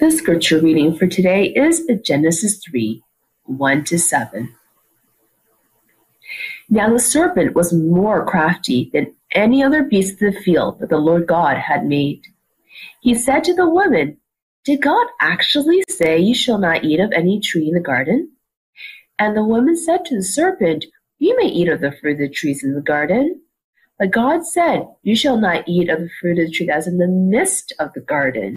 The scripture reading for today is Genesis 3 1 to 7. Now the serpent was more crafty than any other beast of the field that the Lord God had made. He said to the woman, Did God actually say you shall not eat of any tree in the garden? And the woman said to the serpent, You may eat of the fruit of the trees in the garden. But God said, You shall not eat of the fruit of the tree that is in the midst of the garden,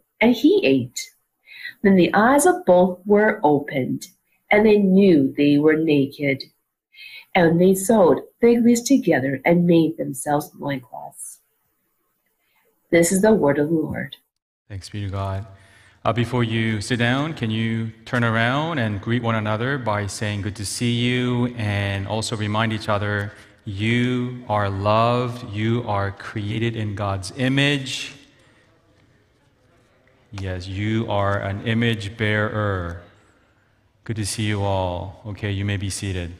and he ate. Then the eyes of both were opened, and they knew they were naked. And they sewed fig leaves together and made themselves loincloths. This is the word of the Lord. Thanks be to God. Uh, before you sit down, can you turn around and greet one another by saying, Good to see you, and also remind each other, You are loved, you are created in God's image. Yes, you are an image bearer. Good to see you all. Okay, you may be seated.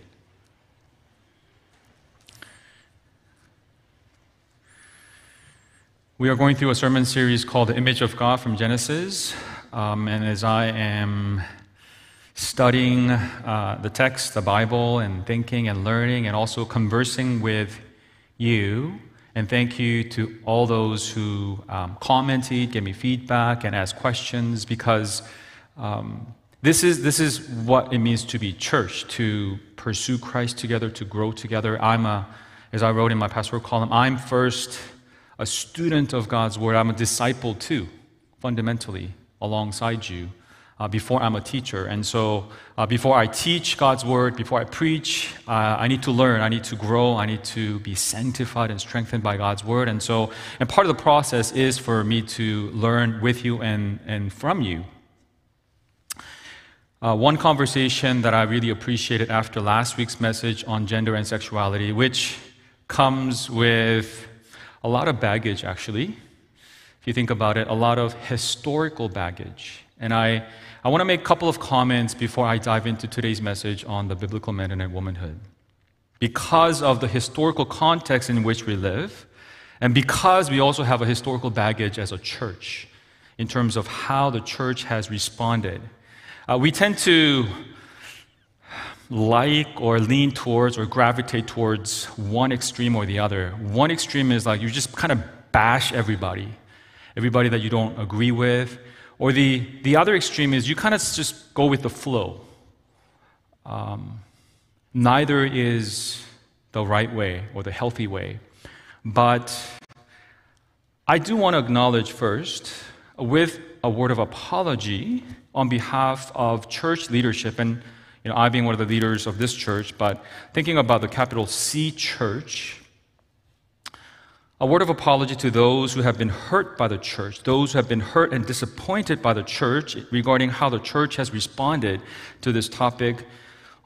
We are going through a sermon series called The Image of God from Genesis. Um, and as I am studying uh, the text, the Bible, and thinking and learning, and also conversing with you, and thank you to all those who um, commented, gave me feedback, and asked questions, because um, this, is, this is what it means to be church, to pursue Christ together, to grow together. I'm a, as I wrote in my pastoral column, I'm first a student of God's word. I'm a disciple too, fundamentally, alongside you. Uh, before I'm a teacher. And so, uh, before I teach God's word, before I preach, uh, I need to learn, I need to grow, I need to be sanctified and strengthened by God's word. And so, and part of the process is for me to learn with you and, and from you. Uh, one conversation that I really appreciated after last week's message on gender and sexuality, which comes with a lot of baggage, actually. If you think about it, a lot of historical baggage. And I, I want to make a couple of comments before I dive into today's message on the biblical and womanhood. Because of the historical context in which we live, and because we also have a historical baggage as a church in terms of how the church has responded, uh, we tend to like or lean towards or gravitate towards one extreme or the other. One extreme is like you just kind of bash everybody, everybody that you don't agree with. Or the, the other extreme is you kind of just go with the flow. Um, neither is the right way or the healthy way. But I do want to acknowledge first, with a word of apology on behalf of church leadership and you know, I being one of the leaders of this church, but thinking about the capital C church, a word of apology to those who have been hurt by the church, those who have been hurt and disappointed by the church regarding how the church has responded to this topic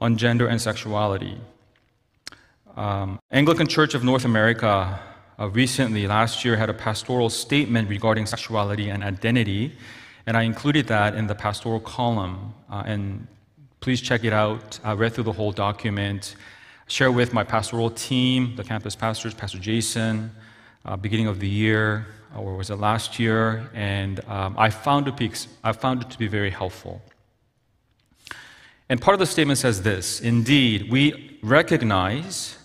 on gender and sexuality. Um, Anglican Church of North America uh, recently, last year, had a pastoral statement regarding sexuality and identity, and I included that in the pastoral column. Uh, and Please check it out. I read through the whole document. Share with my pastoral team, the campus pastors, Pastor Jason, uh, beginning of the year, or was it last year? And um, I, found I found it to be very helpful. And part of the statement says this Indeed, we recognize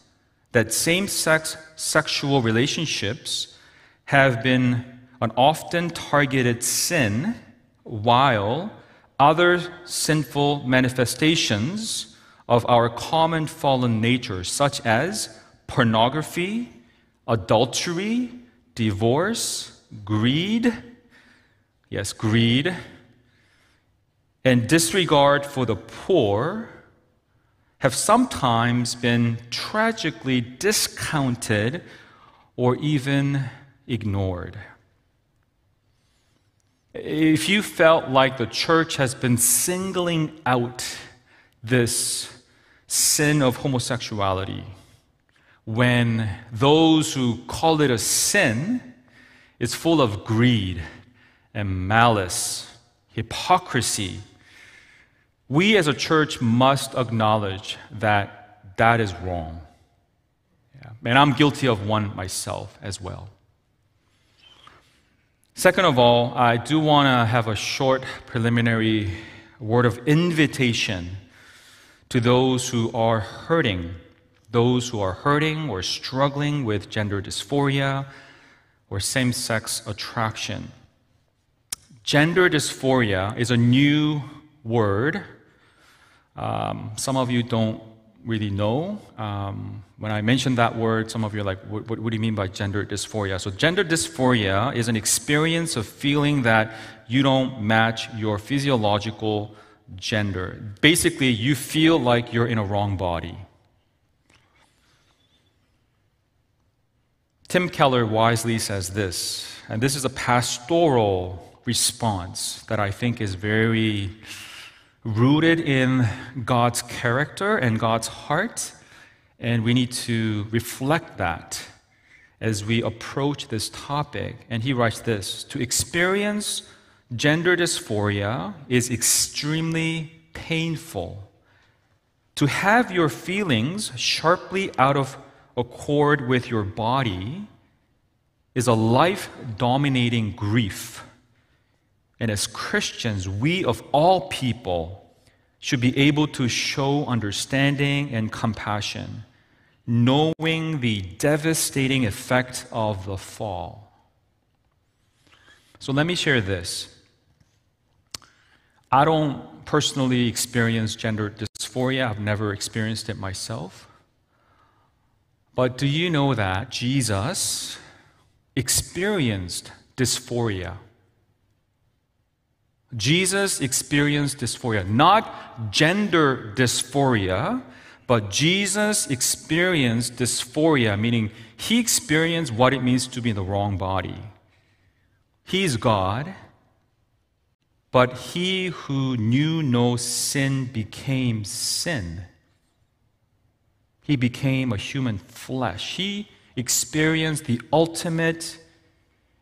that same sex sexual relationships have been an often targeted sin, while other sinful manifestations of our common fallen nature, such as pornography, adultery, divorce, greed, yes, greed, and disregard for the poor have sometimes been tragically discounted or even ignored. if you felt like the church has been singling out this sin of homosexuality, when those who call it a sin is full of greed and malice, hypocrisy, we as a church must acknowledge that that is wrong. Yeah. And I'm guilty of one myself as well. Second of all, I do want to have a short preliminary word of invitation to those who are hurting, those who are hurting or struggling with gender dysphoria or same sex attraction. Gender dysphoria is a new word. Um, some of you don't really know. Um, when I mention that word, some of you are like, what, what, what, do you mean by gender dysphoria? So, gender dysphoria is an experience of feeling that you don't match your physiological gender. Basically, you feel like you're in a wrong body. Tim Keller wisely says this, and this is a pastoral response that I think is very rooted in God's character and God's heart, and we need to reflect that as we approach this topic. And he writes this To experience gender dysphoria is extremely painful. To have your feelings sharply out of accord with your body is a life dominating grief. And as Christians, we of all people should be able to show understanding and compassion, knowing the devastating effect of the fall. So let me share this. I don't personally experience gender dysphoria, I've never experienced it myself. But do you know that Jesus experienced dysphoria? Jesus experienced dysphoria, not gender dysphoria, but Jesus experienced dysphoria, meaning he experienced what it means to be in the wrong body. He's God, but he who knew no sin became sin. He became a human flesh. He experienced the ultimate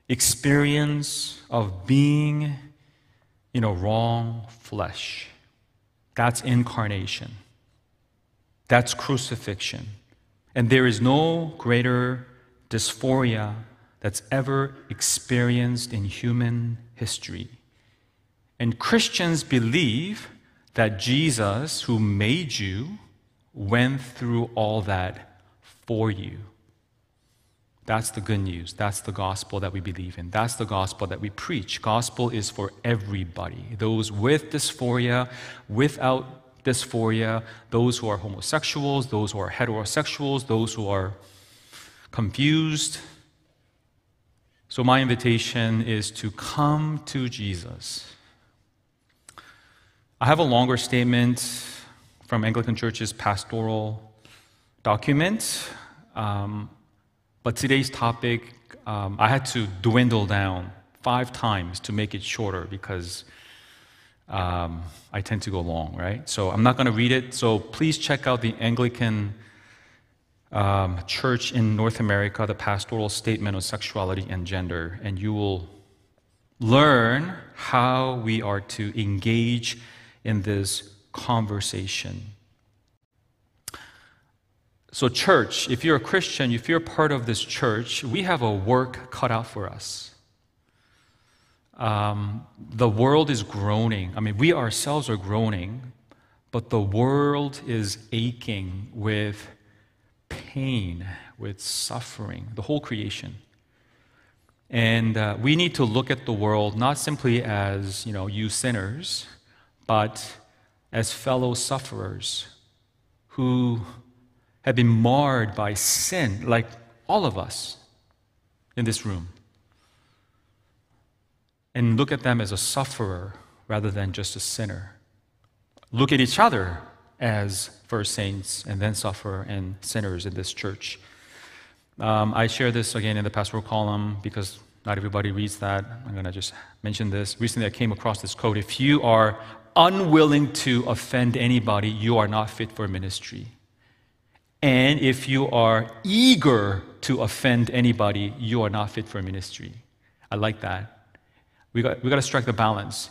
experience of being in a wrong flesh. That's incarnation. That's crucifixion. And there is no greater dysphoria that's ever experienced in human history. And Christians believe that Jesus, who made you, went through all that for you. That's the good news. That's the gospel that we believe in. That's the gospel that we preach. Gospel is for everybody those with dysphoria, without dysphoria, those who are homosexuals, those who are heterosexuals, those who are confused. So, my invitation is to come to Jesus. I have a longer statement from Anglican Church's pastoral document. Um, but today's topic, um, I had to dwindle down five times to make it shorter because um, I tend to go long, right? So I'm not going to read it. So please check out the Anglican um, Church in North America, the Pastoral Statement on Sexuality and Gender, and you will learn how we are to engage in this conversation. So, church, if you're a Christian, if you're part of this church, we have a work cut out for us. Um, the world is groaning. I mean, we ourselves are groaning, but the world is aching with pain, with suffering, the whole creation. And uh, we need to look at the world not simply as, you know, you sinners, but as fellow sufferers who have been marred by sin, like all of us in this room. And look at them as a sufferer rather than just a sinner. Look at each other as first saints and then sufferer and sinners in this church. Um, I share this again in the pastoral column because Not everybody reads that. I'm going to just mention this. Recently, I came across this quote If you are unwilling to offend anybody, you are not fit for ministry. And if you are eager to offend anybody, you are not fit for ministry. I like that. We got, we got to strike the balance.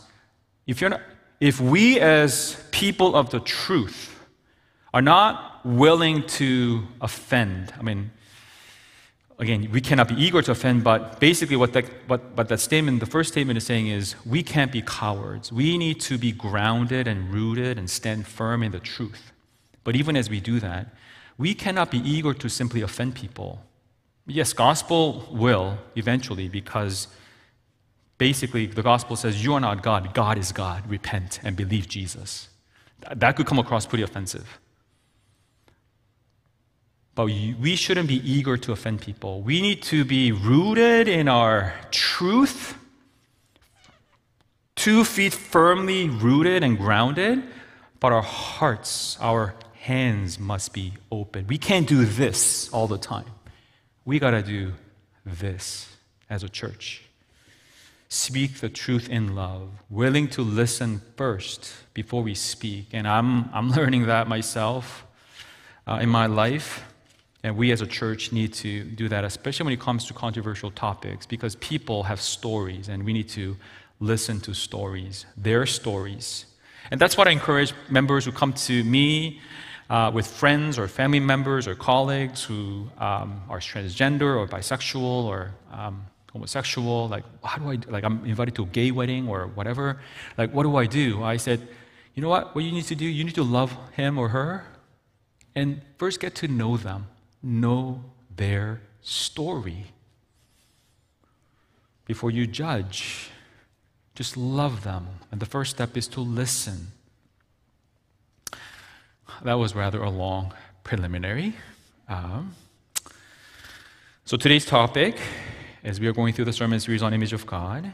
If, you're not, if we, as people of the truth, are not willing to offend, I mean, again, we cannot be eager to offend, but basically what that, what, what that statement, the first statement is saying is we can't be cowards. We need to be grounded and rooted and stand firm in the truth. But even as we do that, we cannot be eager to simply offend people. Yes, gospel will eventually because basically the gospel says you are not God, God is God. Repent and believe Jesus. That could come across pretty offensive. But we shouldn't be eager to offend people. We need to be rooted in our truth, two feet firmly rooted and grounded, but our hearts, our hands must be open. We can't do this all the time. We got to do this as a church. Speak the truth in love, willing to listen first before we speak. And I'm, I'm learning that myself uh, in my life. And we as a church need to do that, especially when it comes to controversial topics, because people have stories and we need to listen to stories, their stories. And that's what I encourage members who come to me uh, with friends or family members or colleagues who um, are transgender or bisexual or um, homosexual. Like, how do I, like, I'm invited to a gay wedding or whatever. Like, what do I do? I said, you know what? What you need to do, you need to love him or her and first get to know them know their story before you judge. Just love them. And the first step is to listen. That was rather a long preliminary. Um, so today's topic, as we are going through the sermon series on image of God,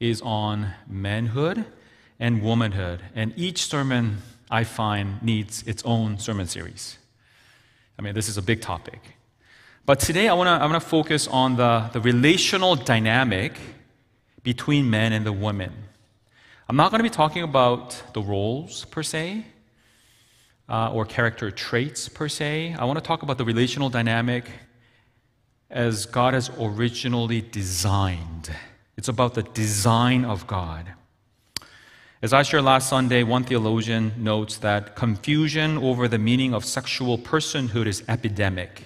is on manhood and womanhood. And each sermon I find needs its own sermon series. I mean, this is a big topic. But today I want to I wanna focus on the, the relational dynamic between men and the women. I'm not going to be talking about the roles per se uh, or character traits per se. I want to talk about the relational dynamic as God has originally designed. It's about the design of God. As I shared last Sunday, one theologian notes that confusion over the meaning of sexual personhood is epidemic.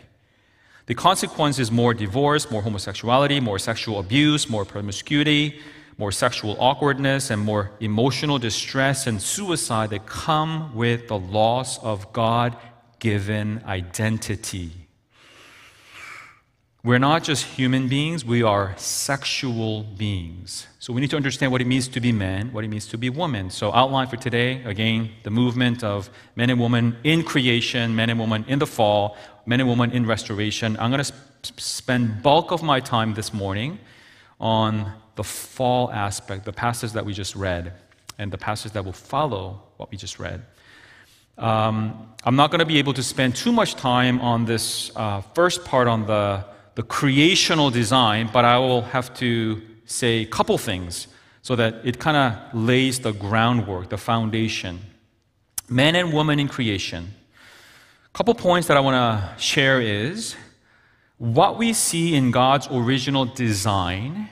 The consequence is more divorce, more homosexuality, more sexual abuse, more promiscuity, more sexual awkwardness, and more emotional distress and suicide that come with the loss of God given identity. We're not just human beings, we are sexual beings. So we need to understand what it means to be man, what it means to be woman. So, outline for today again, the movement of men and women in creation, men and women in the fall, men and women in restoration. I'm going to sp- spend bulk of my time this morning on the fall aspect, the passage that we just read, and the passage that will follow what we just read. Um, I'm not going to be able to spend too much time on this uh, first part on the the creational design, but I will have to say a couple things so that it kind of lays the groundwork, the foundation. Man and woman in creation. A couple points that I want to share is what we see in God's original design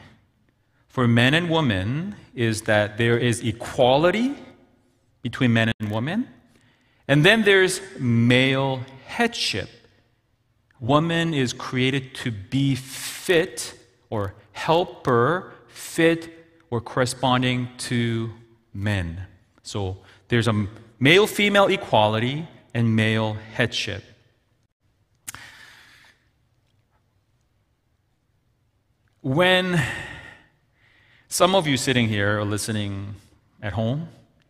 for men and women is that there is equality between men and women, and then there's male headship. Woman is created to be fit or helper, fit or corresponding to men. So there's a male female equality and male headship. When some of you sitting here or listening at home,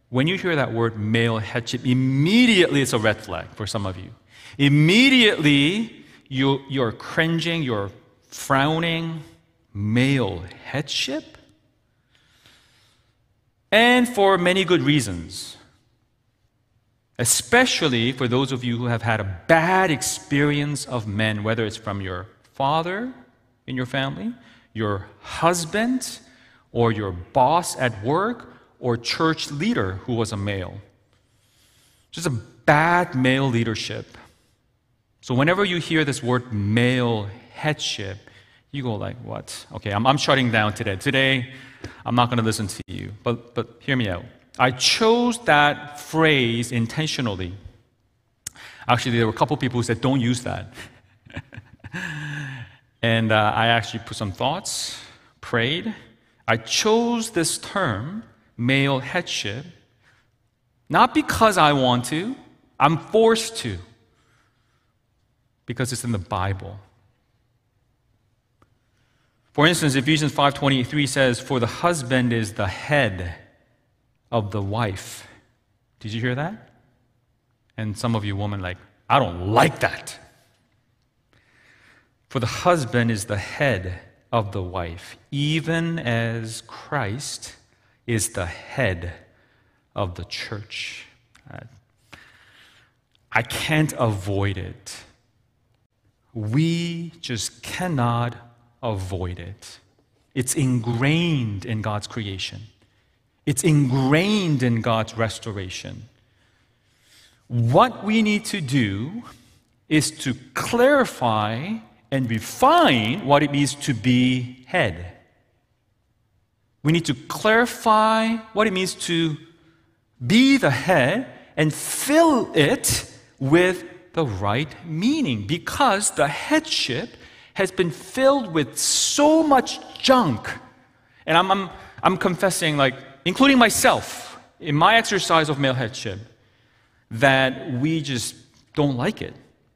when you hear that word male headship, immediately it's a red flag for some of you. Immediately, you, you're cringing, you're frowning, male headship. And for many good reasons. Especially for those of you who have had a bad experience of men, whether it's from your father in your family, your husband or your boss at work or church leader who was a male. Just a bad male leadership. So whenever you hear this word male headship, you go like, what? Okay, I'm, I'm shutting down today. Today, I'm not going to listen to you. But, but hear me out. I chose that phrase intentionally. Actually, there were a couple people who said, don't use that. and uh, I actually put some thoughts, prayed. I chose this term, male headship, not because I want to, I'm forced to, because it's in the Bible. For instance, Ephesians 5:23 says, "For the husband is the head of the wife." Did you hear that? And some of you women like, "I don't like that." For the husband is the head of the wife, even as Christ is the head of the church. Uh, I can't avoid it. We just cannot avoid it. It's ingrained in God's creation, it's ingrained in God's restoration. What we need to do is to clarify and refine what it means to be head. We need to clarify what it means to be the head and fill it with the right meaning because the headship has been filled with so much junk. And I'm, I'm, I'm confessing, like, including myself, in my exercise of male headship, that we just don't like it.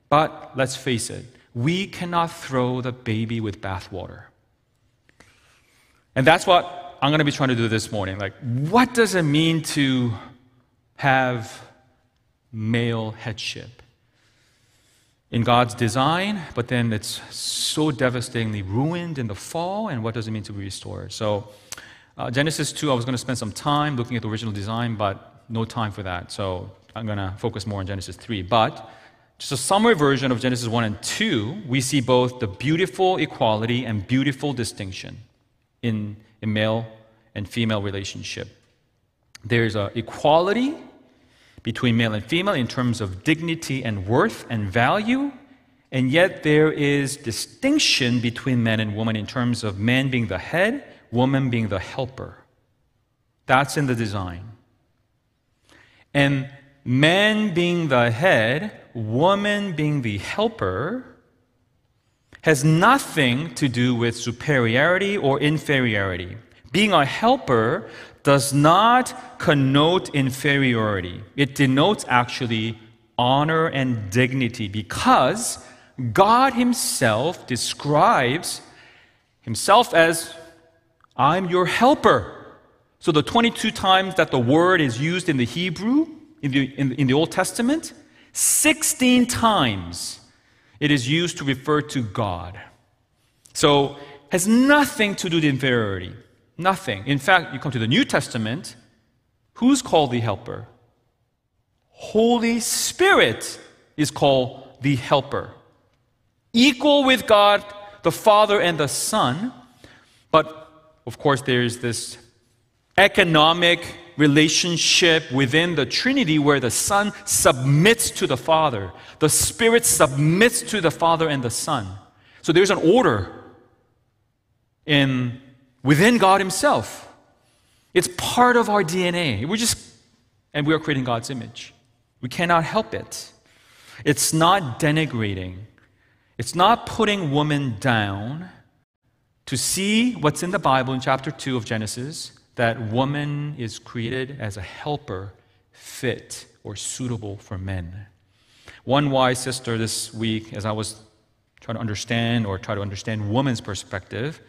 But let's face it, we cannot throw the baby with bathwater. And that's what I'm going to be trying to do this morning. Like, what does it mean to have male headship? In God's design, but then it's so devastatingly ruined in the fall, and what does it mean to be restored? So, uh, Genesis 2, I was going to spend some time looking at the original design, but no time for that. So, I'm going to focus more on Genesis 3. But, just a summary version of Genesis 1 and 2, we see both the beautiful equality and beautiful distinction in a male and female relationship. There's a equality between male and female in terms of dignity and worth and value. And yet there is distinction between men and women in terms of man being the head, woman being the helper. That's in the design. And man being the head, woman being the helper, has nothing to do with superiority or inferiority. Being a helper does not connote inferiority. It denotes actually honor and dignity because God Himself describes Himself as, I'm your helper. So the 22 times that the word is used in the Hebrew, in the, in, in the Old Testament, 16 times it is used to refer to God. So has nothing to do with inferiority. Nothing. In fact, you come to the New Testament, who's called the helper? Holy Spirit is called the helper. Equal with God, the Father, and the Son. But of course, there's this economic relationship within the Trinity where the Son submits to the Father, the Spirit submits to the Father and the Son. So there's an order in within God Himself. It's part of our DNA. We're just, and we are creating God's image. We cannot help it. It's not denigrating. It's not putting woman down to see what's in the Bible in chapter 2 of Genesis that woman is created as a helper fit or suitable for men. One wise sister this week, as I was trying to understand or try to understand woman's perspective,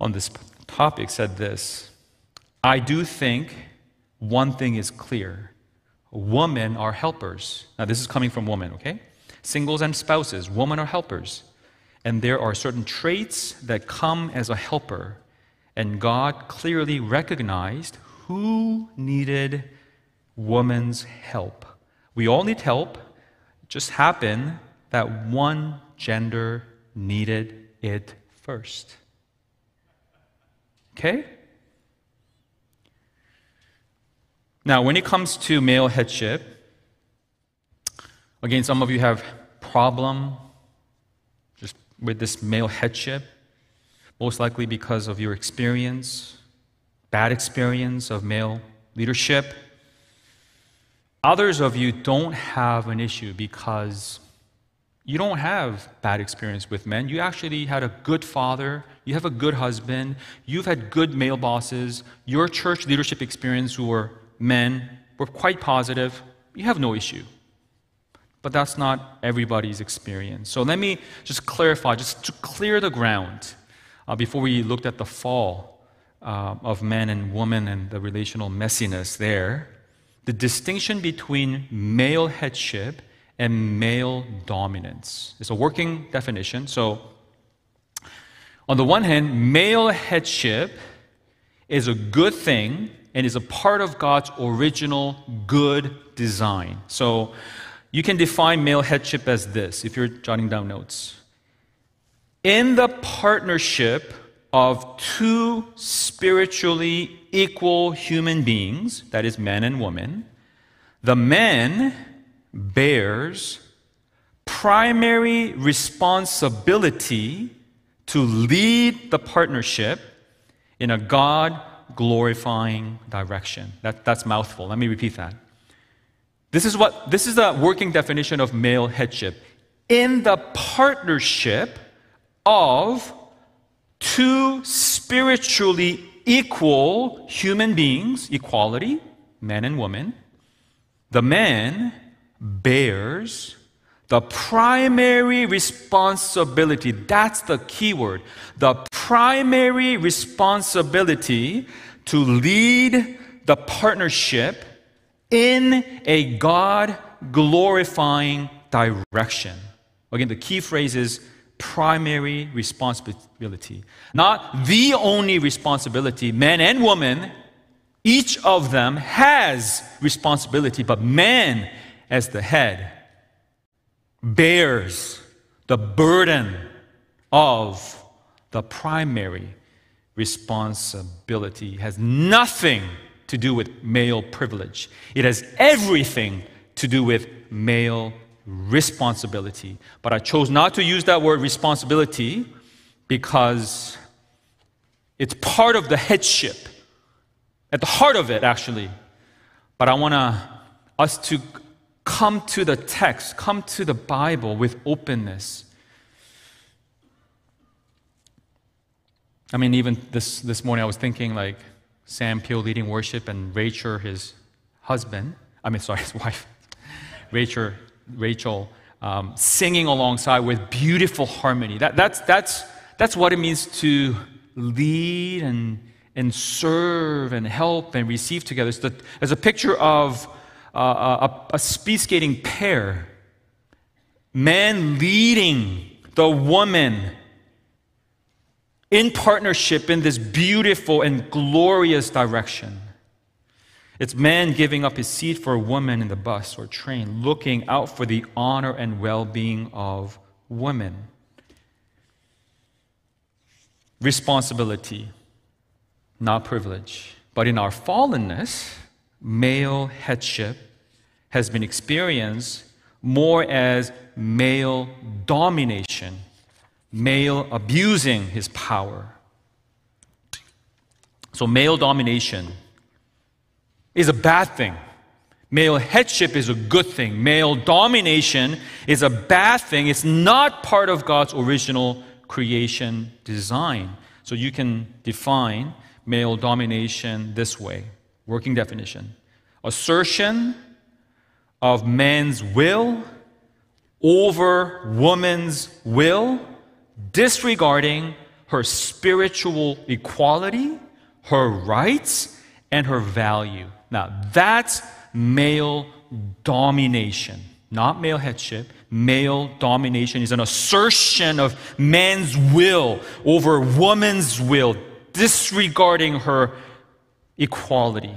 on this topic said this I do think one thing is clear women are helpers. Now, this is coming from women, okay? Singles and spouses, women are helpers. And there are certain traits that come as a helper. And God clearly recognized who needed woman's help. We all need help. It just happened that one gender needed it first. Okay? Now, when it comes to male headship, again, some of you have problem just with this male headship, most likely because of your experience, bad experience of male leadership. Others of you don't have an issue because you don't have bad experience with men. You actually had a good father, you have a good husband, you've had good male bosses. Your church leadership experience who were men were quite positive. You have no issue. But that's not everybody's experience. So let me just clarify, just to clear the ground, uh, before we looked at the fall uh, of men and women and the relational messiness there, the distinction between male headship and male dominance. It's a working definition. So, on the one hand, male headship is a good thing and is a part of God's original good design. So, you can define male headship as this if you're jotting down notes. In the partnership of two spiritually equal human beings, that is, man and woman, the man bears primary responsibility to lead the partnership in a God glorifying direction. That, that's mouthful. Let me repeat that. This is what this is the working definition of male headship. In the partnership of two spiritually equal human beings, equality, man and woman, the man bears the primary responsibility. That's the key word. The primary responsibility to lead the partnership in a God glorifying direction. Again, the key phrase is primary responsibility. Not the only responsibility. Man and woman, each of them has responsibility, but man as the head bears the burden of the primary responsibility. It has nothing to do with male privilege. It has everything to do with male responsibility. But I chose not to use that word responsibility because it's part of the headship, at the heart of it, actually. But I want us to come to the text, come to the Bible with openness. I mean, even this, this morning I was thinking like Sam Peel leading worship and Rachel, his husband, I mean, sorry, his wife, Rachel Rachel um, singing alongside with beautiful harmony. That, that's, that's, that's what it means to lead and, and serve and help and receive together. It's, the, it's a picture of a, a speed skating pair. Man leading the woman in partnership in this beautiful and glorious direction. It's man giving up his seat for a woman in the bus or train, looking out for the honor and well being of women. Responsibility, not privilege. But in our fallenness, male headship has been experienced more as male domination, male abusing his power. So, male domination is a bad thing. Male headship is a good thing. Male domination is a bad thing. It's not part of God's original creation design. So you can define male domination this way working definition assertion of man's will over woman's will, disregarding her spiritual equality, her rights, and her value. Now, that's male domination, not male headship. Male domination is an assertion of man's will over woman's will, disregarding her equality,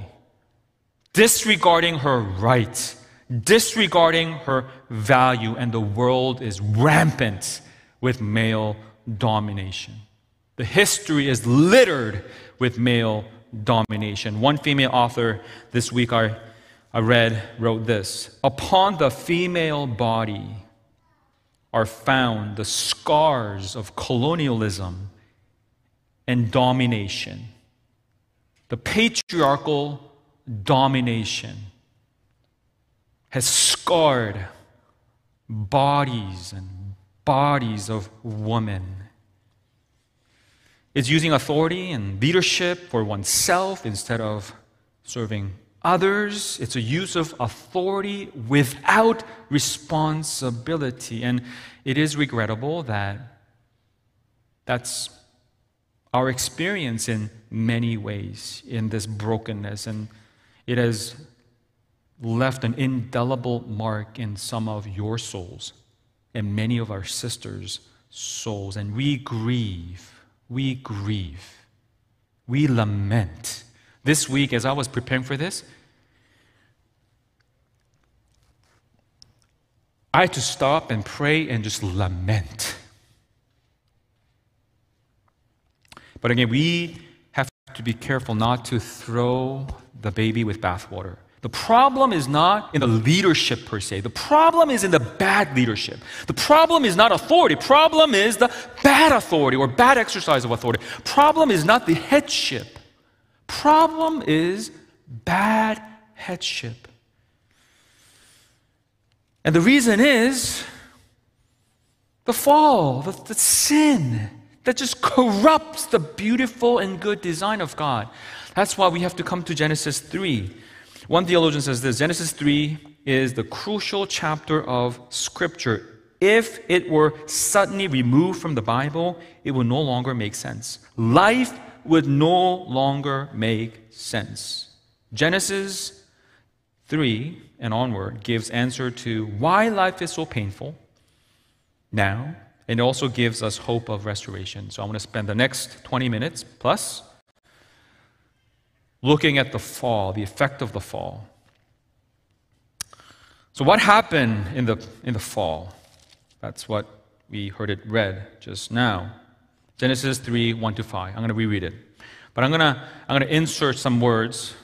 disregarding her rights, disregarding her value, and the world is rampant with male domination. The history is littered with male domination. One female author this week I, I read wrote this Upon the female body are found the scars of colonialism and domination. The patriarchal domination has scarred bodies and bodies of women. It's using authority and leadership for oneself instead of serving others. It's a use of authority without responsibility. And it is regrettable that that's our experience in many ways in this brokenness. And it has left an indelible mark in some of your souls and many of our sisters' souls. And we grieve. We grieve. We lament. This week, as I was preparing for this, I had to stop and pray and just lament. But again, we to be careful not to throw the baby with bathwater. The problem is not in the leadership per se. The problem is in the bad leadership. The problem is not authority. Problem is the bad authority or bad exercise of authority. Problem is not the headship. Problem is bad headship. And the reason is the fall, the, the sin that just corrupts the beautiful and good design of God. That's why we have to come to Genesis 3. One theologian says this Genesis 3 is the crucial chapter of Scripture. If it were suddenly removed from the Bible, it would no longer make sense. Life would no longer make sense. Genesis 3 and onward gives answer to why life is so painful now and it also gives us hope of restoration. So I want to spend the next 20 minutes plus looking at the fall, the effect of the fall. So, what happened in the, in the fall? That's what we heard it read just now. Genesis 3 1 to 5. I'm going to reread it. But I'm going to, I'm going to insert some words,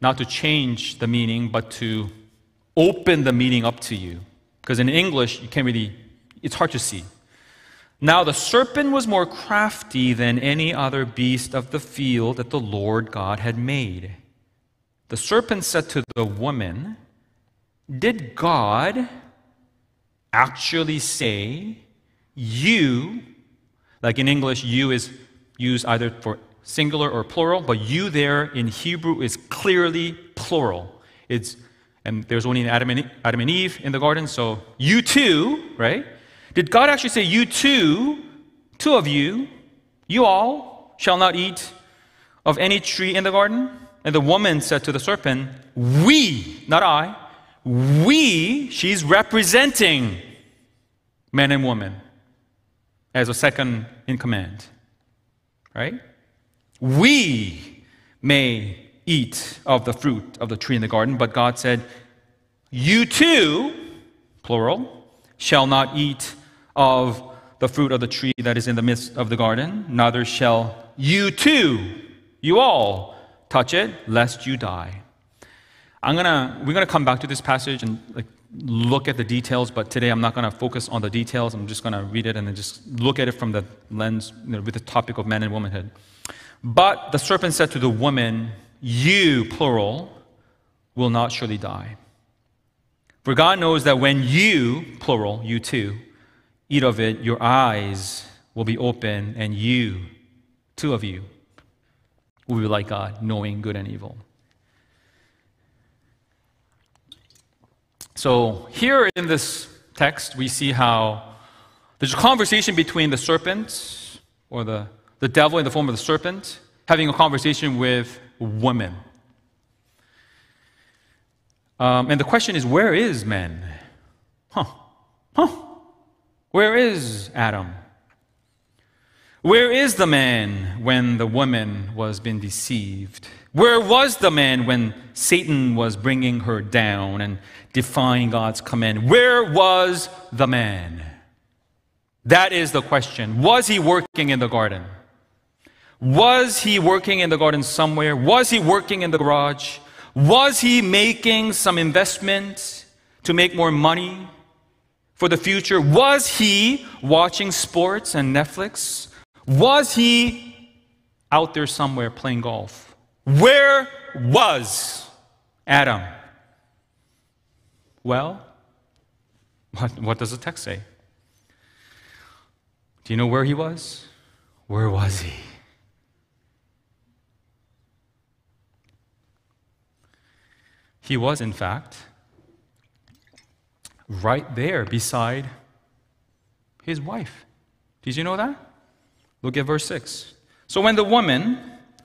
not to change the meaning, but to open the meaning up to you. Because in English, you can't really, it's hard to see. Now the serpent was more crafty than any other beast of the field that the Lord God had made. The serpent said to the woman, Did God actually say, You, like in English, you is used either for singular or plural, but you there in Hebrew is clearly plural. It's and there's only Adam and, Eve in the garden, so you too, right? Did God actually say, You two, two of you, you all shall not eat of any tree in the garden? And the woman said to the serpent, We, not I, we, she's representing man and woman as a second in command. Right? We may eat of the fruit of the tree in the garden, but God said, You too, plural, shall not eat of the fruit of the tree that is in the midst of the garden, neither shall you too, you all, touch it, lest you die. I'm gonna, we're gonna come back to this passage and like, look at the details, but today I'm not gonna focus on the details. I'm just gonna read it and then just look at it from the lens, you know, with the topic of man and womanhood. But the serpent said to the woman, You, plural, will not surely die. For God knows that when you, plural, you too, eat of it, your eyes will be open, and you, two of you, will be like God, knowing good and evil. So, here in this text, we see how there's a conversation between the serpent, or the, the devil in the form of the serpent, having a conversation with women. Um, and the question is, where is man? Huh. Huh. Where is Adam? Where is the man when the woman was being deceived? Where was the man when Satan was bringing her down and defying God's command? Where was the man? That is the question. Was he working in the garden? Was he working in the garden somewhere? Was he working in the garage? Was he making some investment to make more money for the future? Was he watching sports and Netflix? Was he out there somewhere playing golf? Where was Adam? Well, what, what does the text say? Do you know where he was? Where was he? He was, in fact, right there beside his wife. Did you know that? Look at verse 6. So when the woman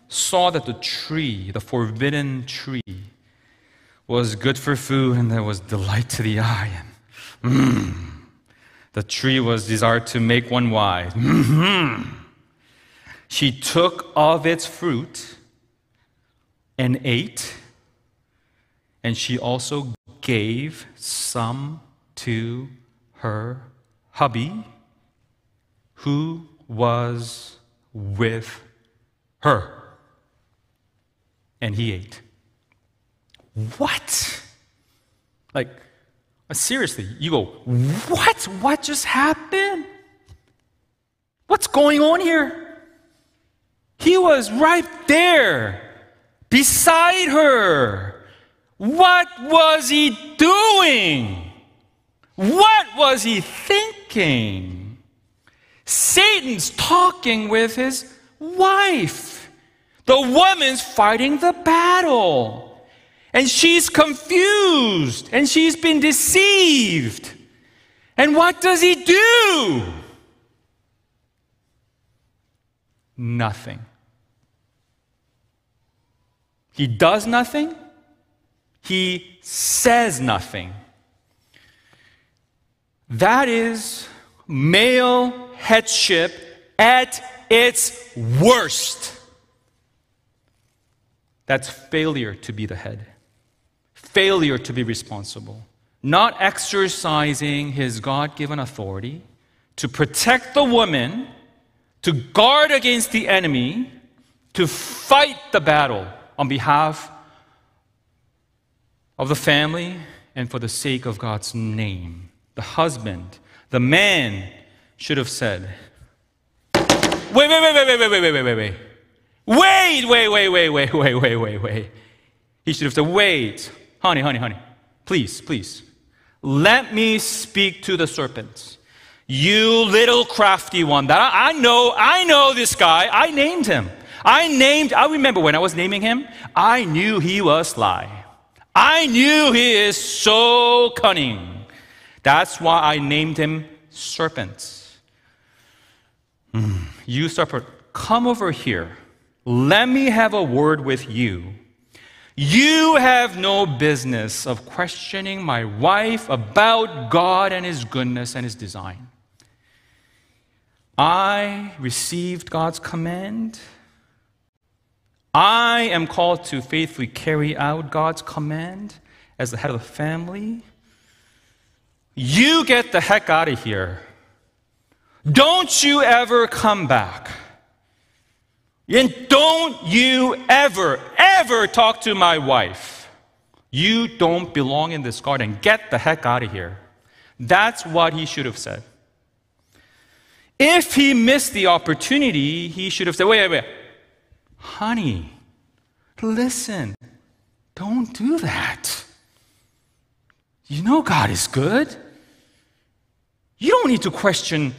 saw that the tree, the forbidden tree, was good for food and there was delight to the eye, and mm, the tree was desired to make one wise. Mm-hmm. She took of its fruit and ate, and she also gave some to her hubby who was with her. And he ate. What? Like, seriously, you go, what? What just happened? What's going on here? He was right there, beside her. What was he doing? What was he thinking? Satan's talking with his wife. The woman's fighting the battle. And she's confused and she's been deceived. And what does he do? Nothing. He does nothing. He says nothing. That is male headship at its worst. That's failure to be the head failure to be responsible, not exercising his God given authority to protect the woman, to guard against the enemy, to fight the battle on behalf of the family and for the sake of God's name. The husband, the man should have said, Wait, wait, wait, wait, wait, wait, wait, wait, wait, wait. Wait, wait, wait, wait, wait, wait, wait, wait, wait. He should have said, Wait, honey, honey, honey, please, please, let me speak to the serpent. You little crafty one that I, I know, I know this guy. I named him. I named, I remember when I was naming him, I knew he was sly. I knew he is so cunning. That's why I named him serpent. Mm. You serpent, come over here. Let me have a word with you. You have no business of questioning my wife about God and His goodness and His design. I received God's command. I am called to faithfully carry out God's command as the head of the family. You get the heck out of here. Don't you ever come back. And don't you ever, ever talk to my wife. You don't belong in this garden. Get the heck out of here. That's what he should have said. If he missed the opportunity, he should have said, wait, wait, wait. Honey, listen, don't do that. You know God is good. You don't need to question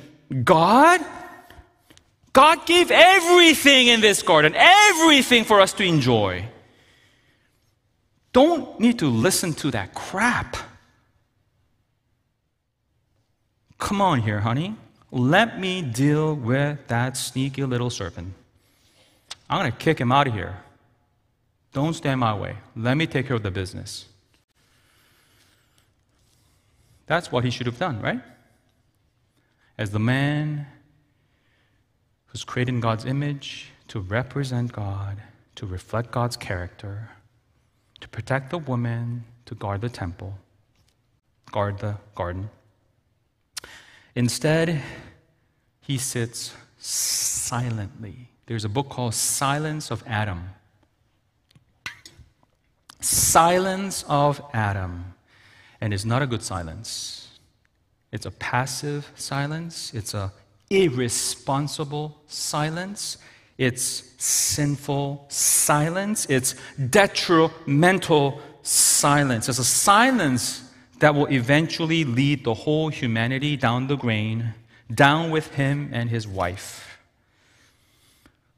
God. God gave everything in this garden, everything for us to enjoy. Don't need to listen to that crap. Come on here, honey. Let me deal with that sneaky little serpent. I'm going to kick him out of here. Don't stand my way. Let me take care of the business. That's what he should have done, right? As the man who's created in God's image to represent God, to reflect God's character, to protect the woman, to guard the temple, guard the garden. Instead, he sits silently, There's a book called Silence of Adam. Silence of Adam. And it's not a good silence. It's a passive silence. It's a irresponsible silence. It's sinful silence. It's detrimental silence. It's a silence that will eventually lead the whole humanity down the drain, down with him and his wife.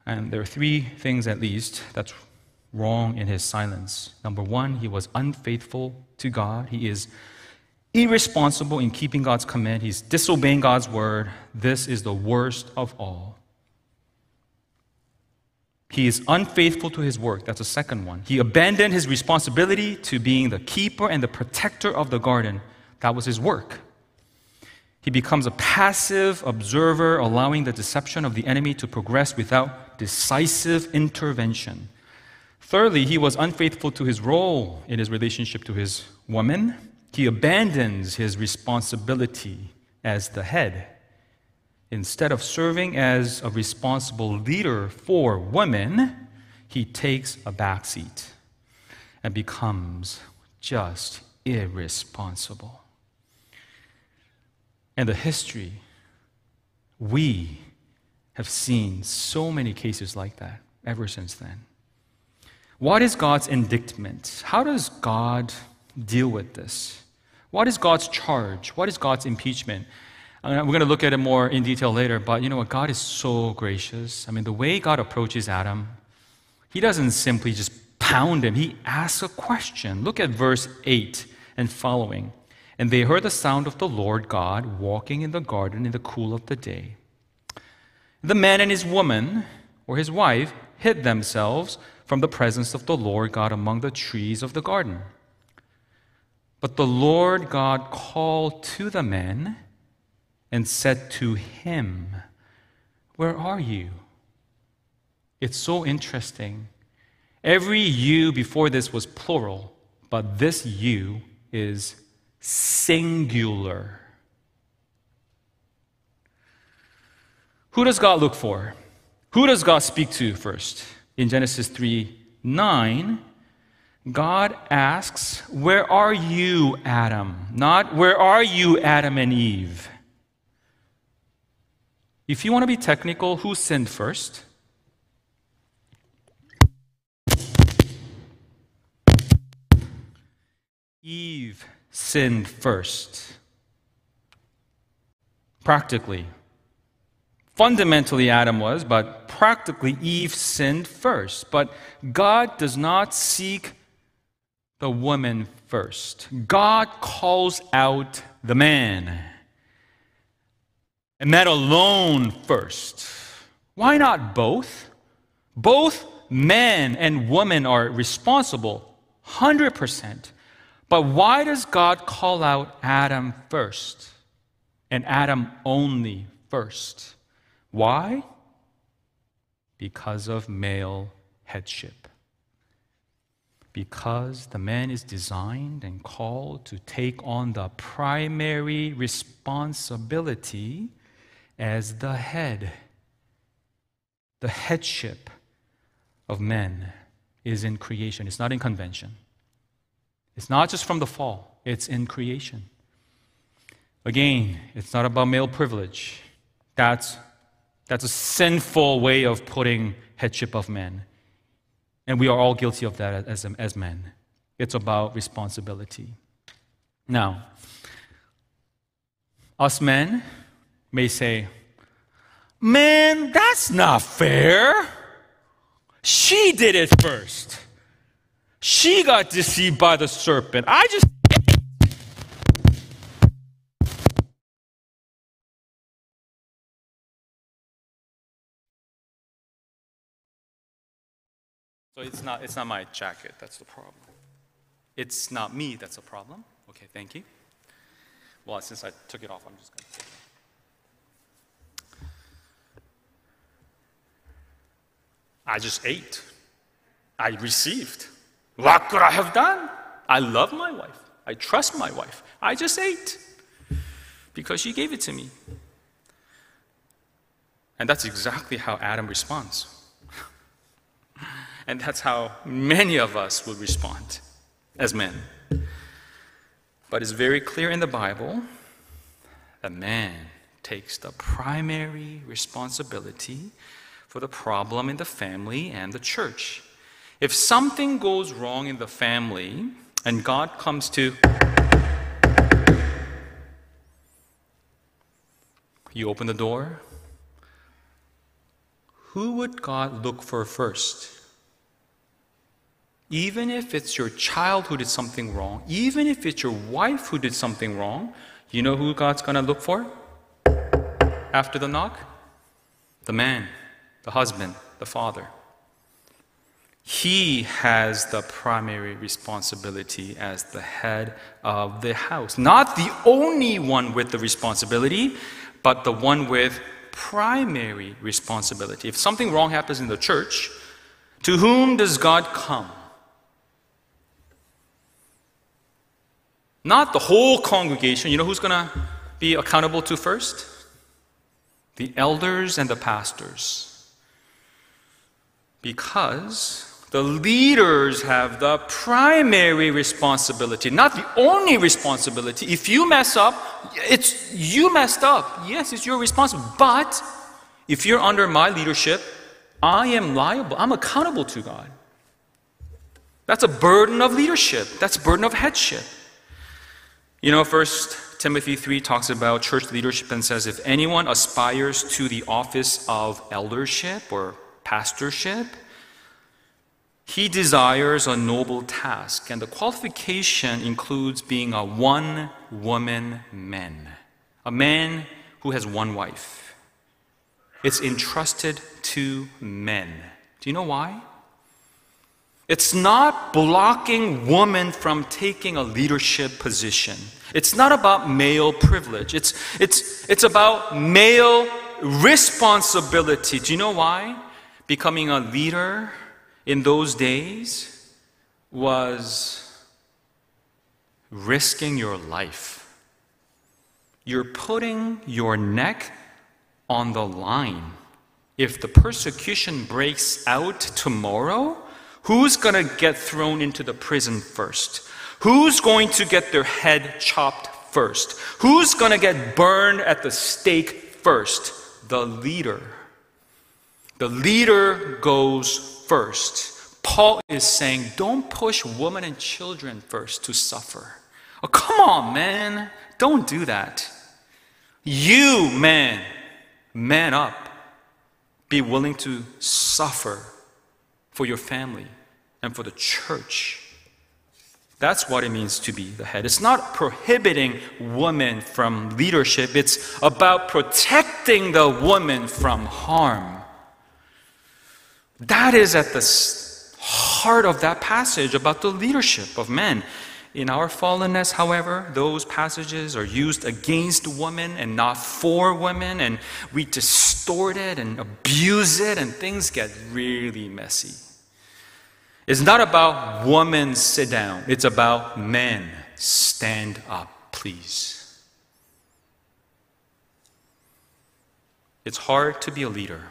And there are three things at least that's wrong in his silence. Number one, he was unfaithful to God. He is irresponsible in keeping God's command. He's disobeying God's word. This is the worst of all. He is unfaithful to his work. That's the second one. He abandoned his responsibility to being the keeper and the protector of the garden. That was his work. He becomes a passive observer, allowing the deception of the enemy to progress without decisive intervention. Thirdly, he was unfaithful to his role in his relationship to his woman. He abandons his responsibility as the head. Instead of serving as a responsible leader for women, he takes a backseat and becomes just irresponsible. And the history, we have seen so many cases like that ever since then. What is God's indictment? How does God deal with this? What is God's charge? What is God's impeachment? Uh, we're going to look at it more in detail later, but you know what? God is so gracious. I mean, the way God approaches Adam, He doesn't simply just pound him, He asks a question. Look at verse 8 and following. And they heard the sound of the Lord God walking in the garden in the cool of the day. The man and his woman, or his wife, hid themselves from the presence of the Lord God among the trees of the garden. But the Lord God called to the man and said to him, Where are you? It's so interesting. Every you before this was plural, but this you is singular. Who does God look for? Who does God speak to first? In Genesis 3 9, God asks, Where are you, Adam? Not, Where are you, Adam and Eve? If you want to be technical, who sinned first? Eve sinned first. Practically. Fundamentally, Adam was, but practically, Eve sinned first. But God does not seek the woman first. God calls out the man. And that alone first. Why not both? Both men and women are responsible, 100%. But why does God call out Adam first and Adam only first? Why? Because of male headship because the man is designed and called to take on the primary responsibility as the head. The headship of men is in creation, it's not in convention. It's not just from the fall, it's in creation. Again, it's not about male privilege. That's, that's a sinful way of putting headship of men. And we are all guilty of that as, as men. It's about responsibility. Now, us men may say, Man, that's not fair. She did it first. She got deceived by the serpent. I just it's not, it's not my jacket, that's the problem. It's not me that's a problem. Okay, thank you. Well, since I took it off, I'm just going to take it I just ate. I received. What could I have done? I love my wife. I trust my wife. I just ate because she gave it to me. And that's exactly how Adam responds. And that's how many of us would respond as men. But it's very clear in the Bible that man takes the primary responsibility for the problem in the family and the church. If something goes wrong in the family and God comes to you open the door, who would God look for first? Even if it's your child who did something wrong, even if it's your wife who did something wrong, you know who God's going to look for after the knock? The man, the husband, the father. He has the primary responsibility as the head of the house. Not the only one with the responsibility, but the one with primary responsibility. If something wrong happens in the church, to whom does God come? Not the whole congregation. You know who's going to be accountable to first? The elders and the pastors. Because the leaders have the primary responsibility, not the only responsibility. If you mess up, it's you messed up. Yes, it's your responsibility. But if you're under my leadership, I am liable. I'm accountable to God. That's a burden of leadership. That's burden of headship. You know, First Timothy 3 talks about church leadership and says if anyone aspires to the office of eldership or pastorship, he desires a noble task, and the qualification includes being a one woman man, a man who has one wife. It's entrusted to men. Do you know why? It's not blocking women from taking a leadership position. It's not about male privilege. It's, it's, it's about male responsibility. Do you know why? Becoming a leader in those days was risking your life. You're putting your neck on the line. If the persecution breaks out tomorrow, Who's going to get thrown into the prison first? Who's going to get their head chopped first? Who's going to get burned at the stake first? The leader. The leader goes first. Paul is saying, don't push women and children first to suffer. Oh, come on, man. Don't do that. You, man, man up. Be willing to suffer for your family and for the church. That's what it means to be the head. It's not prohibiting women from leadership, it's about protecting the woman from harm. That is at the heart of that passage about the leadership of men. In our fallenness, however, those passages are used against women and not for women, and we distort it and abuse it, and things get really messy. It's not about women sit down, it's about men stand up, please. It's hard to be a leader.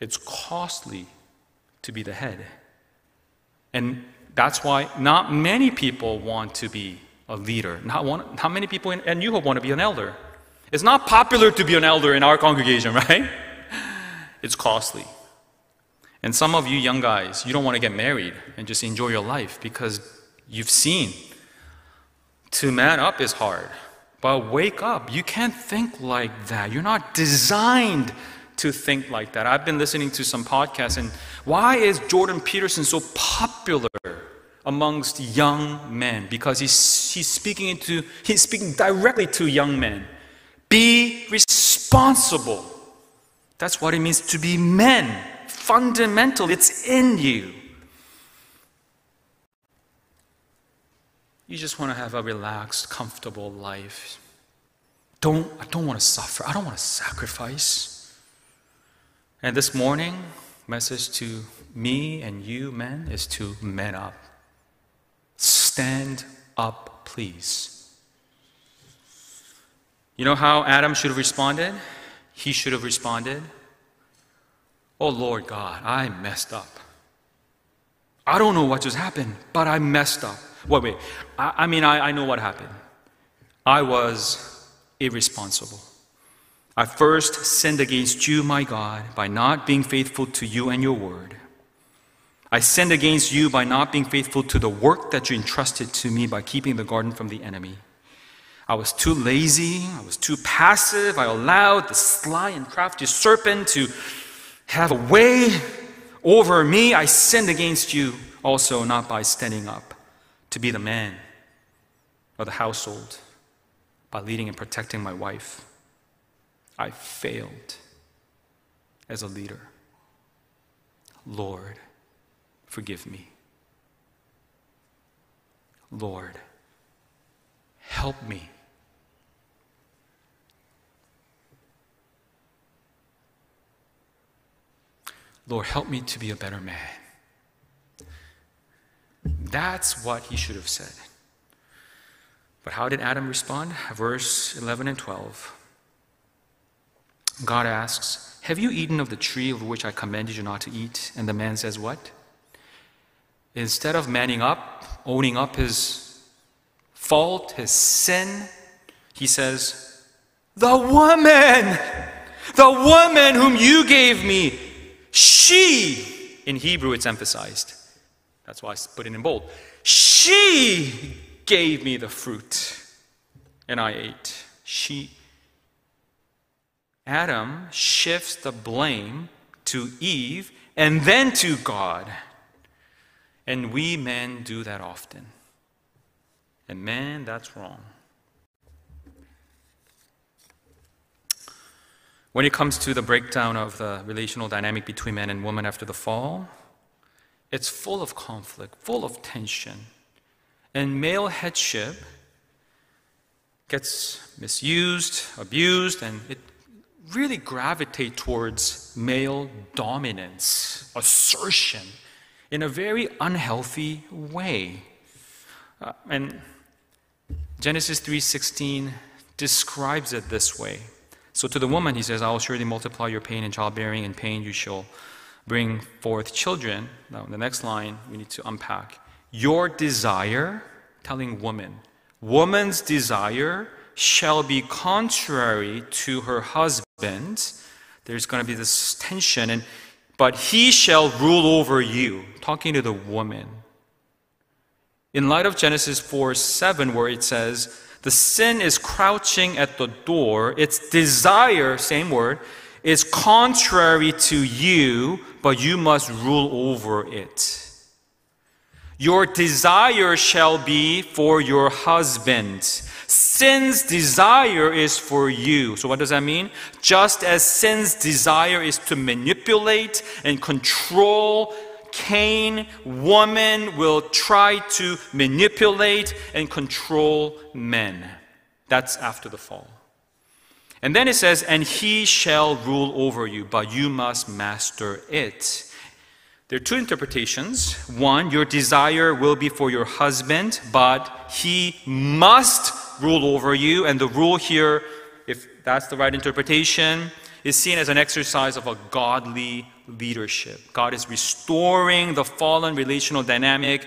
It's costly to be the head. And that's why not many people want to be a leader. Not, one, not many people in, and you want to be an elder. It's not popular to be an elder in our congregation, right? It's costly. And some of you young guys, you don't want to get married and just enjoy your life because you've seen to man up is hard. But wake up. You can't think like that. You're not designed to think like that. I've been listening to some podcasts, and why is Jordan Peterson so popular amongst young men? Because he's, he's speaking into he's speaking directly to young men. Be responsible. That's what it means to be men fundamental, it's in you. You just want to have a relaxed, comfortable life. Don't, I don't want to suffer. I don't want to sacrifice. And this morning, message to me and you men is to man up. Stand up, please. You know how Adam should have responded? He should have responded Oh Lord God, I messed up. I don't know what just happened, but I messed up. Wait, wait. I, I mean, I, I know what happened. I was irresponsible. I first sinned against you, my God, by not being faithful to you and your word. I sinned against you by not being faithful to the work that you entrusted to me by keeping the garden from the enemy. I was too lazy, I was too passive, I allowed the sly and crafty serpent to have a way over me. I sinned against you also not by standing up to be the man of the household, by leading and protecting my wife. I failed as a leader. Lord, forgive me. Lord, help me. Lord, help me to be a better man. That's what he should have said. But how did Adam respond? Verse 11 and 12. God asks, Have you eaten of the tree of which I commanded you not to eat? And the man says, What? Instead of manning up, owning up his fault, his sin, he says, The woman, the woman whom you gave me, she, in Hebrew it's emphasized. That's why I put it in bold. She gave me the fruit, and I ate. She Adam shifts the blame to Eve and then to God. And we men do that often. And man, that's wrong. When it comes to the breakdown of the relational dynamic between man and woman after the fall, it's full of conflict, full of tension. And male headship gets misused, abused, and it really gravitate towards male dominance, assertion, in a very unhealthy way. Uh, and Genesis 3:16 describes it this way. So to the woman he says, "I will surely multiply your pain and childbearing, and pain you shall bring forth children." Now, in the next line we need to unpack. Your desire, telling woman, woman's desire shall be contrary to her husband, there's going to be this tension, and but he shall rule over you. Talking to the woman. In light of Genesis 4 7, where it says, the sin is crouching at the door, its desire, same word, is contrary to you, but you must rule over it. Your desire shall be for your husband Sin's desire is for you. So, what does that mean? Just as sin's desire is to manipulate and control, Cain, woman will try to manipulate and control men. That's after the fall. And then it says, and he shall rule over you, but you must master it. There are two interpretations. One, your desire will be for your husband, but he must rule over you. And the rule here, if that's the right interpretation, is seen as an exercise of a godly leadership. God is restoring the fallen relational dynamic,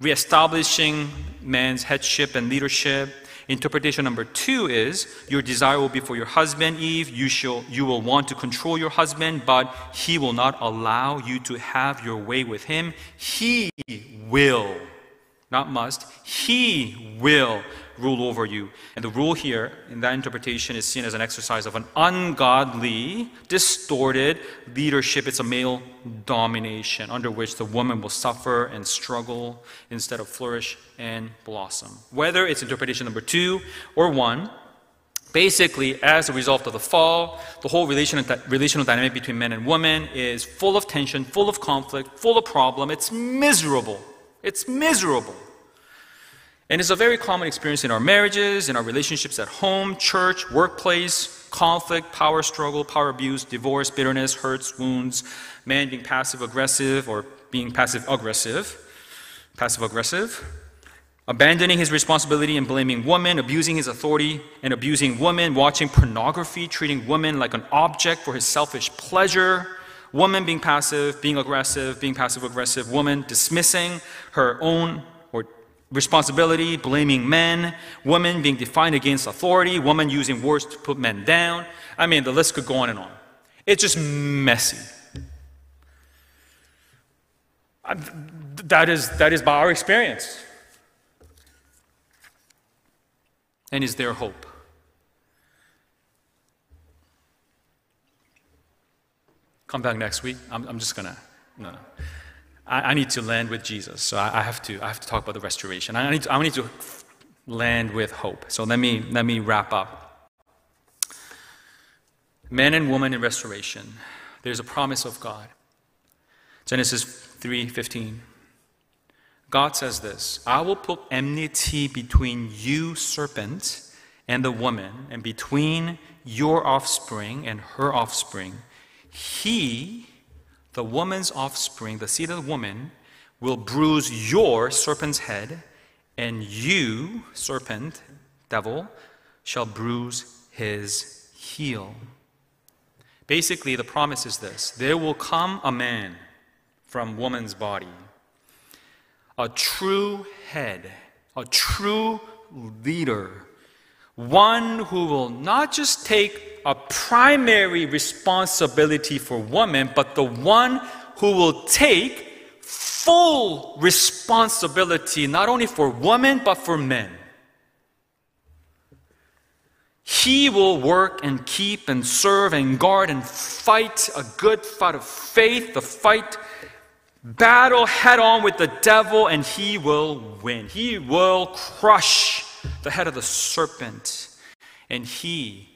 reestablishing man's headship and leadership. Interpretation number two is your desire will be for your husband, Eve. You, shall, you will want to control your husband, but he will not allow you to have your way with him. He will, not must, he will rule over you. And the rule here, in that interpretation, is seen as an exercise of an ungodly, distorted leadership. It's a male domination under which the woman will suffer and struggle instead of flourish and blossom. Whether it's interpretation number two or one, basically, as a result of the fall, the whole relational, relational dynamic between men and women is full of tension, full of conflict, full of problem. It's miserable. It's miserable. And it's a very common experience in our marriages, in our relationships at home, church, workplace, conflict, power struggle, power abuse, divorce, bitterness, hurts, wounds, man being passive aggressive or being passive aggressive, passive aggressive, abandoning his responsibility and blaming women, abusing his authority and abusing women, watching pornography, treating women like an object for his selfish pleasure, woman being passive, being aggressive, being passive aggressive, woman dismissing her own responsibility, blaming men, women being defined against authority, women using words to put men down. I mean, the list could go on and on. It's just messy. That is, that is by our experience. And is there hope? Come back next week. I'm, I'm just gonna, no, no. I, I, need to land with Jesus. So I, I, have to, I have to talk about the restoration. I need to, I need to land with hope. So let me, let me wrap up. Man and woman in restoration. There's a promise of God. Genesis 3:15. God says this, I will put enmity between you serpent and the woman and between your offspring and her offspring. He, the woman's offspring, the seed of the woman, will bruise your serpent's head, and you, serpent, devil, shall bruise his heel. Basically, the promise is this there will come a man from woman's body, a true head, a true leader, one who will not just take a primary responsibility for women, but the one who will take full responsibility not only for women, but for men. He will work and keep and serve and guard and fight a good fight of faith, the fight, battle head on with the devil, and he will win. He will crush the head of the serpent, and he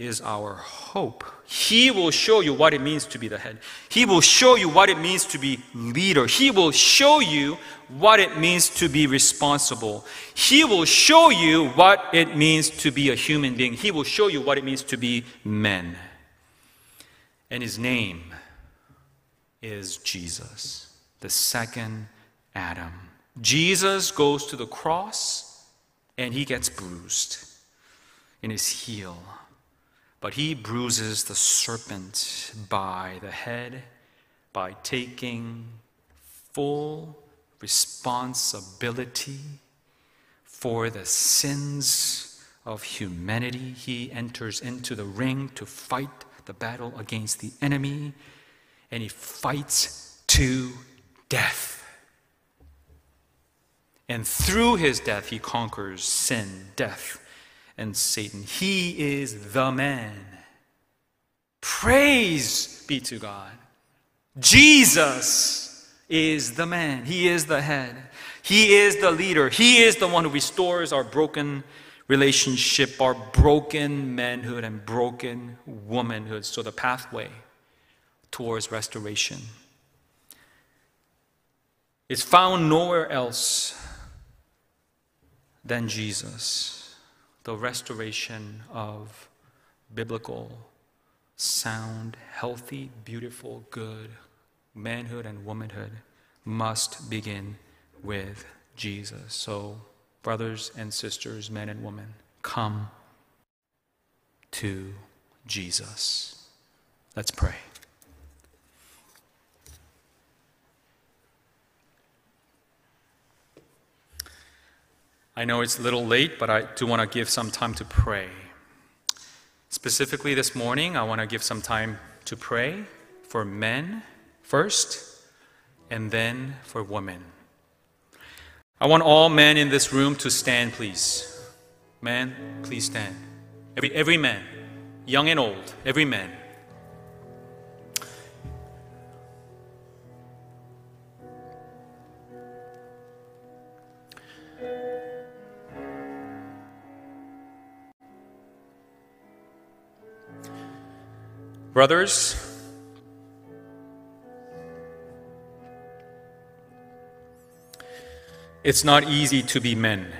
is our hope. He will show you what it means to be the head. He will show you what it means to be leader. He will show you what it means to be responsible. He will show you what it means to be a human being. He will show you what it means to be men. And his name is Jesus, the second Adam. Jesus goes to the cross and he gets bruised in his heel. But he bruises the serpent by the head by taking full responsibility for the sins of humanity. He enters into the ring to fight the battle against the enemy, and he fights to death. And through his death, he conquers sin, death, and Satan. He is the man. Praise be to God. Jesus is the man. He is the head. He is the leader. He is the one who restores our broken relationship, our broken manhood and broken womanhood. So the pathway towards restoration is found nowhere else than Jesus the restoration of biblical, sound, healthy, beautiful, good manhood and womanhood must begin with Jesus. So, brothers and sisters, men and women, come to Jesus. Let's pray. I know it's a little late, but I do want to give some time to pray. Specifically, this morning, I want to give some time to pray for men first, and then for women. I want all men in this room to stand, please. Man, please stand. Every, every man, young and old, every man. Brothers, it's not easy to be men.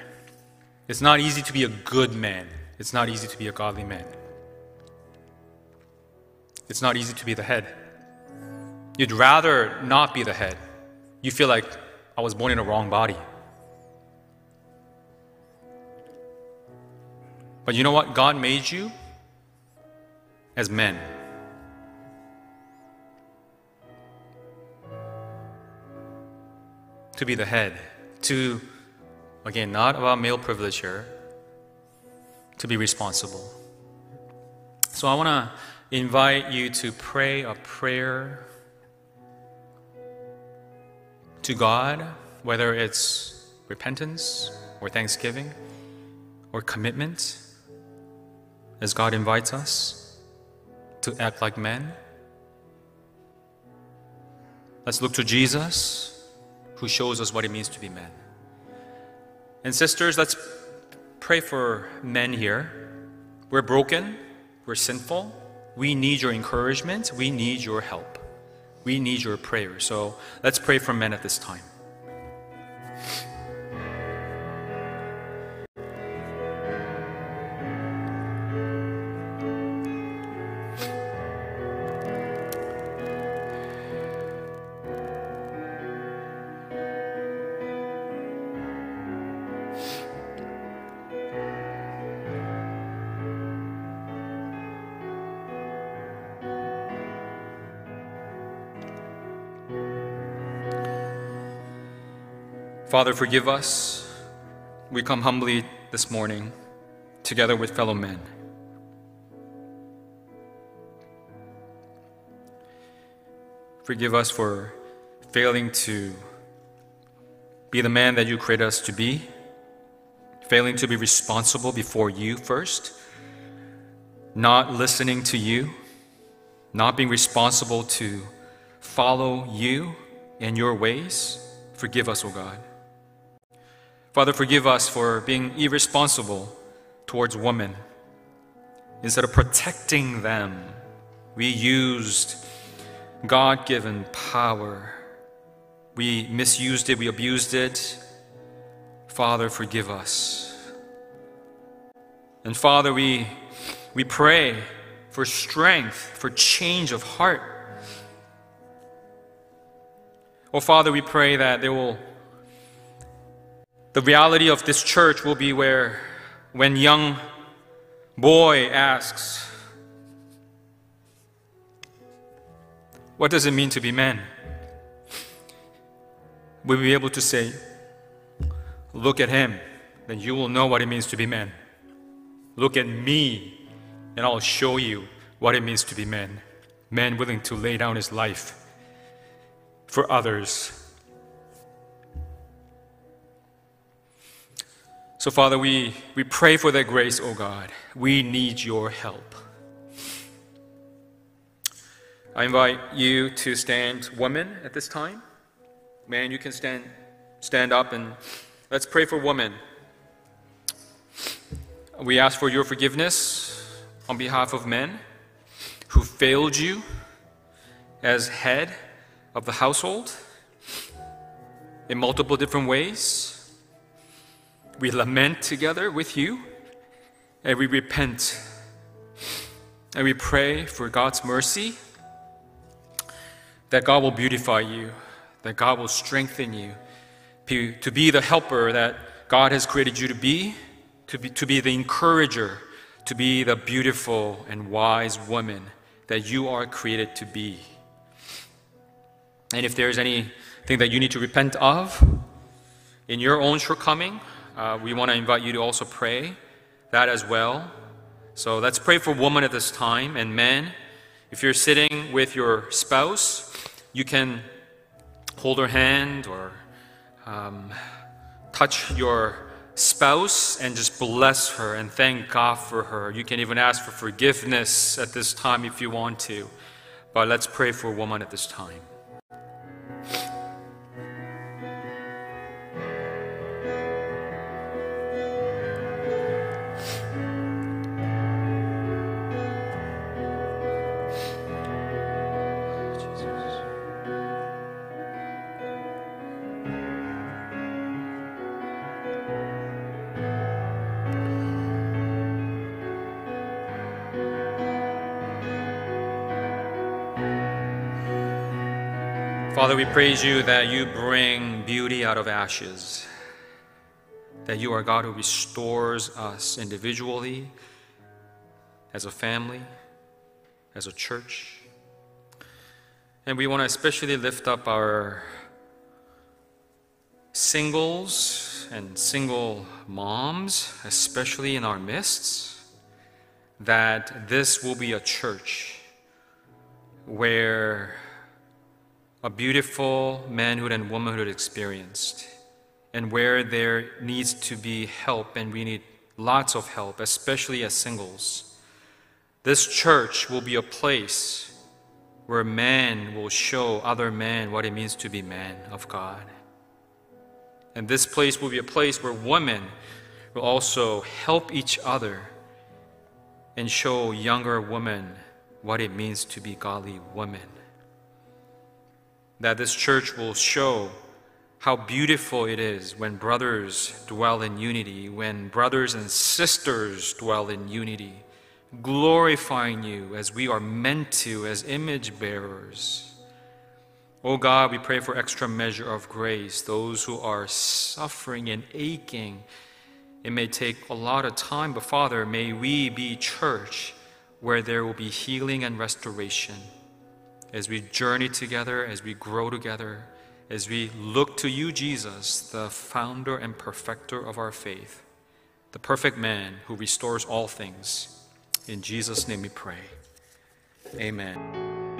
It's not easy to be a good man. It's not easy to be a godly man. It's not easy to be the head. You'd rather not be the head. You feel like I was born in a wrong body. But you know what? God made you as men. To be the head, to, again, not about male privilege here, to be responsible. So I want to invite you to pray a prayer to God, whether it's repentance or thanksgiving or commitment, as God invites us to act like men. Let's look to Jesus, who shows us what it means to be men. And sisters, let's pray for men here. We're broken, we're sinful, we need your encouragement, we need your help, we need your prayer. So let's pray for men at this time. Father, forgive us. We come humbly this morning together with fellow men. Forgive us for failing to be the man that you created us to be, failing to be responsible before you first, not listening to you, not being responsible to follow you and your ways. Forgive us, O oh God. Father, forgive us for being irresponsible towards women. Instead of protecting them, we used God given power. We misused it, we abused it. Father, forgive us. And Father, we, we pray for strength, for change of heart. Oh, Father, we pray that there will the reality of this church will be where when young boy asks, What does it mean to be man? We'll be able to say, Look at him, then you will know what it means to be man. Look at me, and I'll show you what it means to be man. Man willing to lay down his life for others So, Father, we, we pray for that grace, oh God. We need your help. I invite you to stand, women, at this time. Man, you can stand, stand up and let's pray for women. We ask for your forgiveness on behalf of men who failed you as head of the household in multiple different ways we lament together with you and we repent. And we pray for God's mercy that God will beautify you, that God will strengthen you to be the helper that God has created you to be, to be, to be the encourager, to be the beautiful and wise woman that you are created to be. And if there's anything that you need to repent of in your own shortcoming, uh, we want to invite you to also pray that as well. So let's pray for women at this time and men. If you're sitting with your spouse, you can hold her hand or um, touch your spouse and just bless her and thank God for her. You can even ask for forgiveness at this time if you want to. But let's pray for a woman at this time. Father, we praise you that you bring beauty out of ashes, that you are God who restores us individually, as a family, as a church. And we want to especially lift up our singles and single moms, especially in our midst, that this will be a church where a beautiful manhood and womanhood experienced, and where there needs to be help, and we need lots of help, especially as singles. This church will be a place where man will show other men what it means to be man of God. And this place will be a place where women will also help each other and show younger women what it means to be godly women. That this church will show how beautiful it is when brothers dwell in unity, when brothers and sisters dwell in unity, glorifying you as we are meant to as image bearers. Oh God, we pray for extra measure of grace, those who are suffering and aching. It may take a lot of time, but Father, may we be church where there will be healing and restoration as we journey together, as we grow together, as we look to you, Jesus, the founder and perfecter of our faith, the perfect man who restores all things. In Jesus' name we pray. Amen.